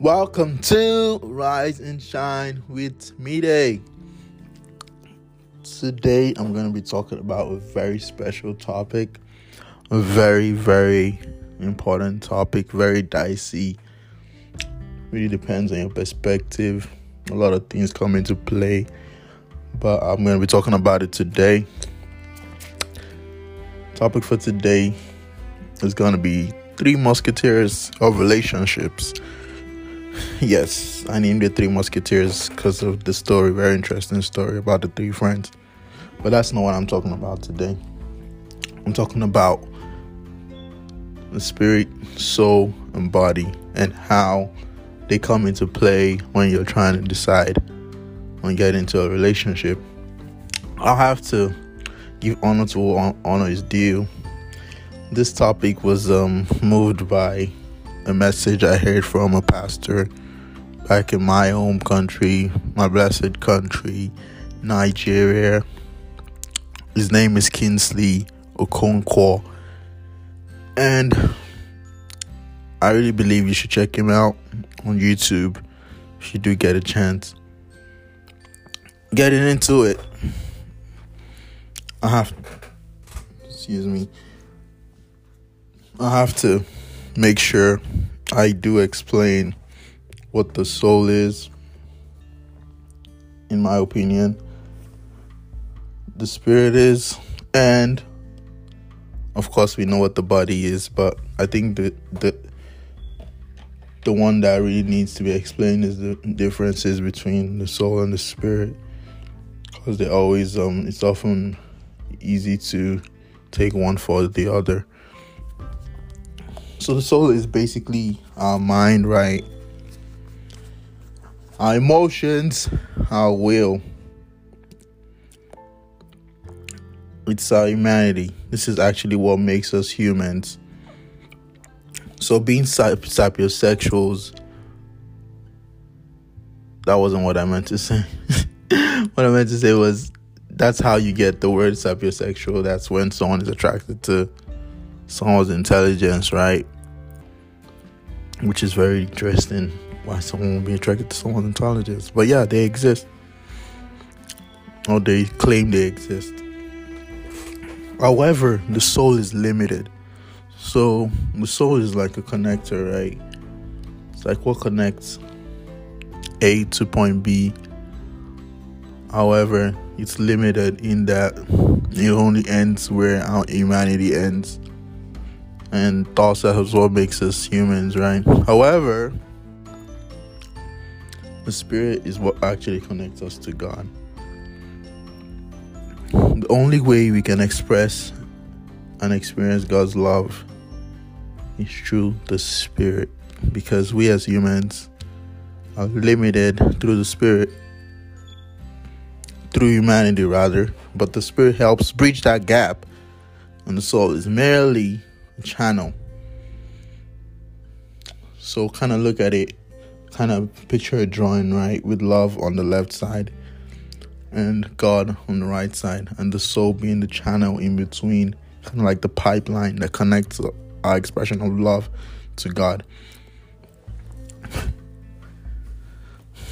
Welcome to Rise and Shine with Me Day. Today I'm going to be talking about a very special topic, a very, very important topic, very dicey. Really depends on your perspective. A lot of things come into play, but I'm going to be talking about it today. Topic for today is going to be Three Musketeers of Relationships. Yes, I named it Three Musketeers because of the story, very interesting story about the three friends. But that's not what I'm talking about today. I'm talking about the spirit, soul, and body and how they come into play when you're trying to decide on getting into a relationship. I'll have to give honor to honor is due. This topic was um, moved by message I heard from a pastor back in my home country, my blessed country, Nigeria. His name is Kingsley Okonkwo. And I really believe you should check him out on YouTube if you do get a chance. Getting into it, I have, excuse me, I have to make sure I do explain what the soul is, in my opinion, the spirit is, and of course we know what the body is, but I think the the the one that really needs to be explained is the differences between the soul and the spirit. Because they always um it's often easy to take one for the other so the soul is basically our mind right our emotions our will it's our humanity this is actually what makes us humans so being sapiosexuals, that wasn't what I meant to say. what I meant to say was that's how you get the word sapiosexual. That's when someone is attracted to someone's intelligence, right? Which is very interesting. Why someone would be attracted to someone's intelligence. But yeah, they exist. Or they claim they exist. However, the soul is limited so the soul is like a connector, right? It's like what connects A to point B. However, it's limited in that it only ends where our humanity ends. And thoughts that is what makes us humans, right? However, the spirit is what actually connects us to God. The only way we can express and experience God's love is through the Spirit because we as humans are limited through the Spirit, through humanity rather, but the Spirit helps bridge that gap, and the soul is merely channel. So, kind of look at it, kind of picture a drawing, right, with love on the left side and God on the right side, and the soul being the channel in between, kind of like the pipeline that connects our expression of love to God.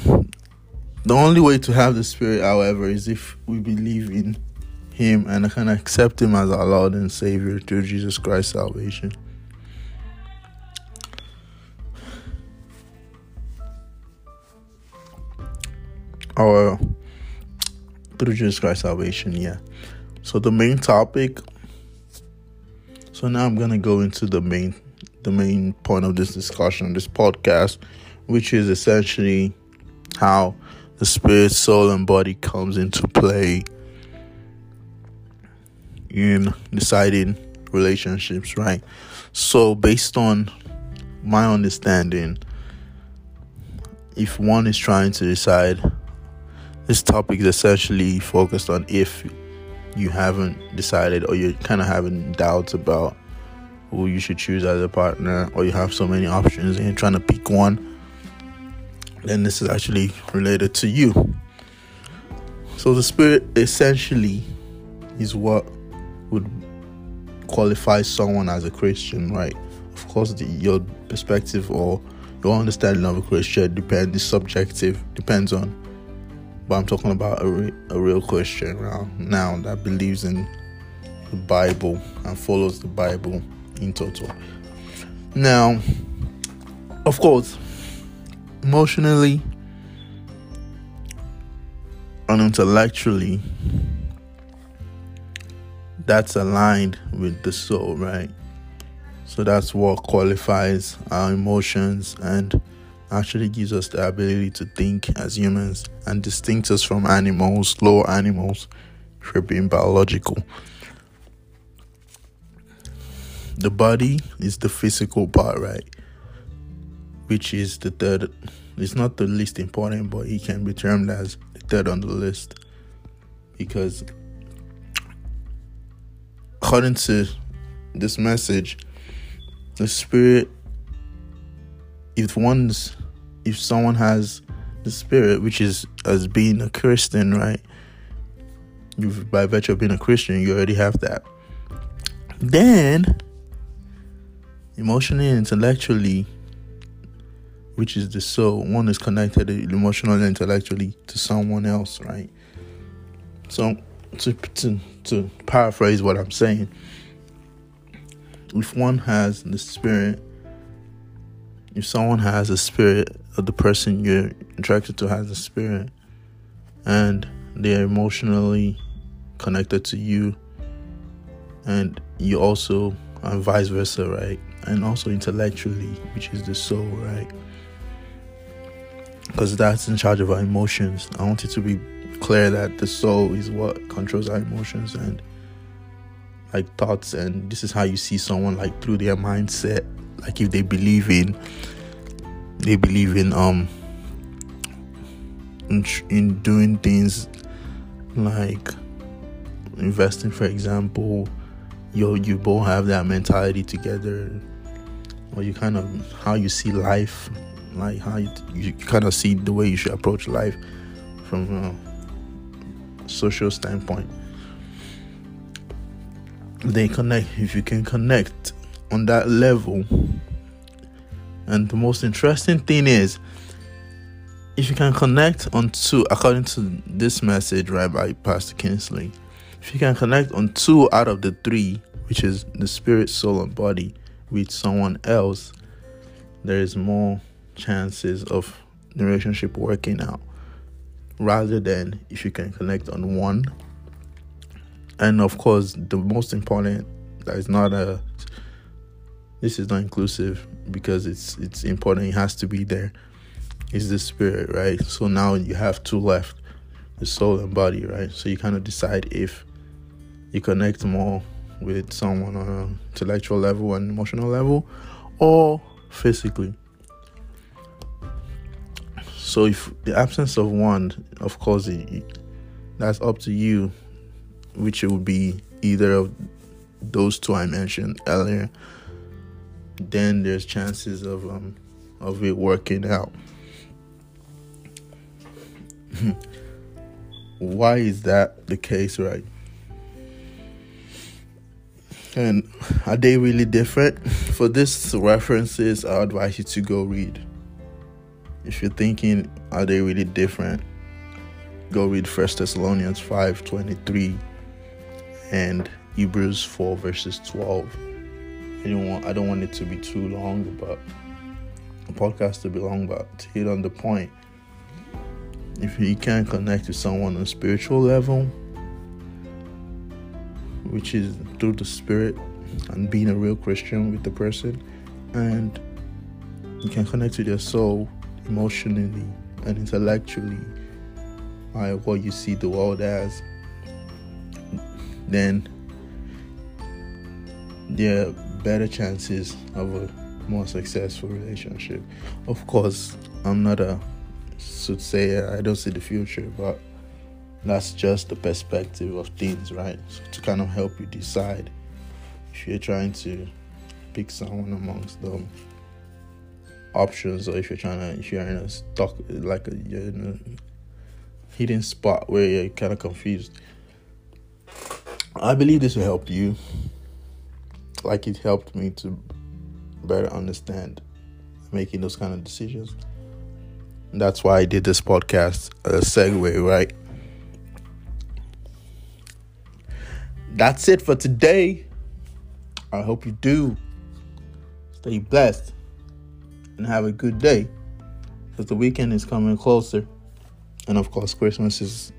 The only way to have the Spirit, however, is if we believe in Him and I can accept Him as our Lord and Savior through Jesus Christ's salvation. Or through Jesus Christ's salvation, yeah. So the main topic so now I'm gonna go into the main the main point of this discussion, this podcast, which is essentially how the spirit, soul, and body comes into play in deciding relationships, right? So based on my understanding, if one is trying to decide this topic is essentially focused on if you haven't decided or you're kind of having doubts about who you should choose as a partner or you have so many options and you're trying to pick one then this is actually related to you so the spirit essentially is what would qualify someone as a christian right of course the, your perspective or your understanding of a Christian depends. It's subjective. Depends on. But I'm talking about a, re- a real Christian now that believes in the Bible and follows the Bible in total. Now, of course, emotionally and intellectually, that's aligned with the soul, right? So that's what qualifies our emotions and actually gives us the ability to think as humans and distinct us from animals, lower animals, for being biological. The body is the physical part, right? Which is the third, it's not the least important, but it can be termed as the third on the list. Because according to this message, the spirit if one's if someone has the spirit which is as being a christian right? You by virtue of being a christian you already have that. Then emotionally and intellectually which is the soul one is connected emotionally and intellectually to someone else right? So to to, to paraphrase what i'm saying if one has the spirit if someone has a spirit of the person you're attracted to has a spirit and they're emotionally connected to you and you also and vice versa right? And also intellectually which is the soul right because that's in charge of our emotions. I want it to be clear that the soul is what controls our emotions and like thoughts and this is how you see someone like through their mindset. Like if they believe in they believe in um in, in doing things like investing for example you you both have that mentality together. Or you kind of how you see life like how you, you kind of see the way you should approach life from a social standpoint. They connect if you can connect on that level. And the most interesting thing is if you can connect on two according to this message right by pastor kingsley if you can connect on two out of the three which is the spirit soul and body with someone else there is more chances of the relationship working out rather than if you can connect on one. And of course the most important that is not a this is not inclusive because it's it's important it has to be there is the spirit right? So now you have two left the soul and body right? So you kind of decide if you connect more with someone on an intellectual level and emotional level or physically so if the absence of one of course it, that's up to you which it would be either of those two I mentioned earlier, then there's chances of um of it working out. Why is that the case, right? And are they really different? For this references, I advise you to go read. If you're thinking, are they really different? Go read First Thessalonians 5 23 and Hebrews 4 verses 12. I don't want I don't want it to be too long, but a podcast to be long, but to hit on the point. If you can connect to someone on a spiritual level, which is through the spirit and being a real Christian with the person, and you can connect with their soul emotionally and intellectually by what you see the world as then there are better chances of a more successful relationship. Of course, I'm not a soothsayer, I don't see the future, but that's just the perspective of things, right? So to kind of help you decide if you're trying to pick someone amongst them options or if you're trying to if you're in a stock like a a hidden spot where you're kind of confused I believe this will help you, like it helped me to better understand making those kind of decisions. That's why I did this podcast, a segue, right? That's it for today. I hope you do. Stay blessed and have a good day because the weekend is coming closer. And of course, Christmas is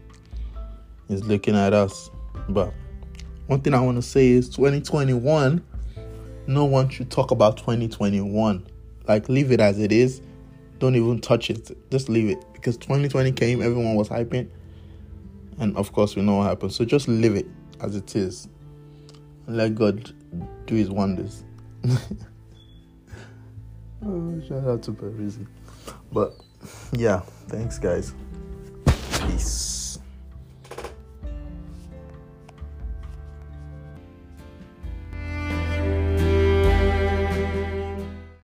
is looking at us. But one thing I want to say is 2021, no one should talk about 2021. Like, leave it as it is. Don't even touch it. Just leave it. Because 2020 came, everyone was hyping. And of course, we know what happened. So just leave it as it is. Let God do his wonders. oh, shout out to Parisi. But yeah, thanks, guys. Peace.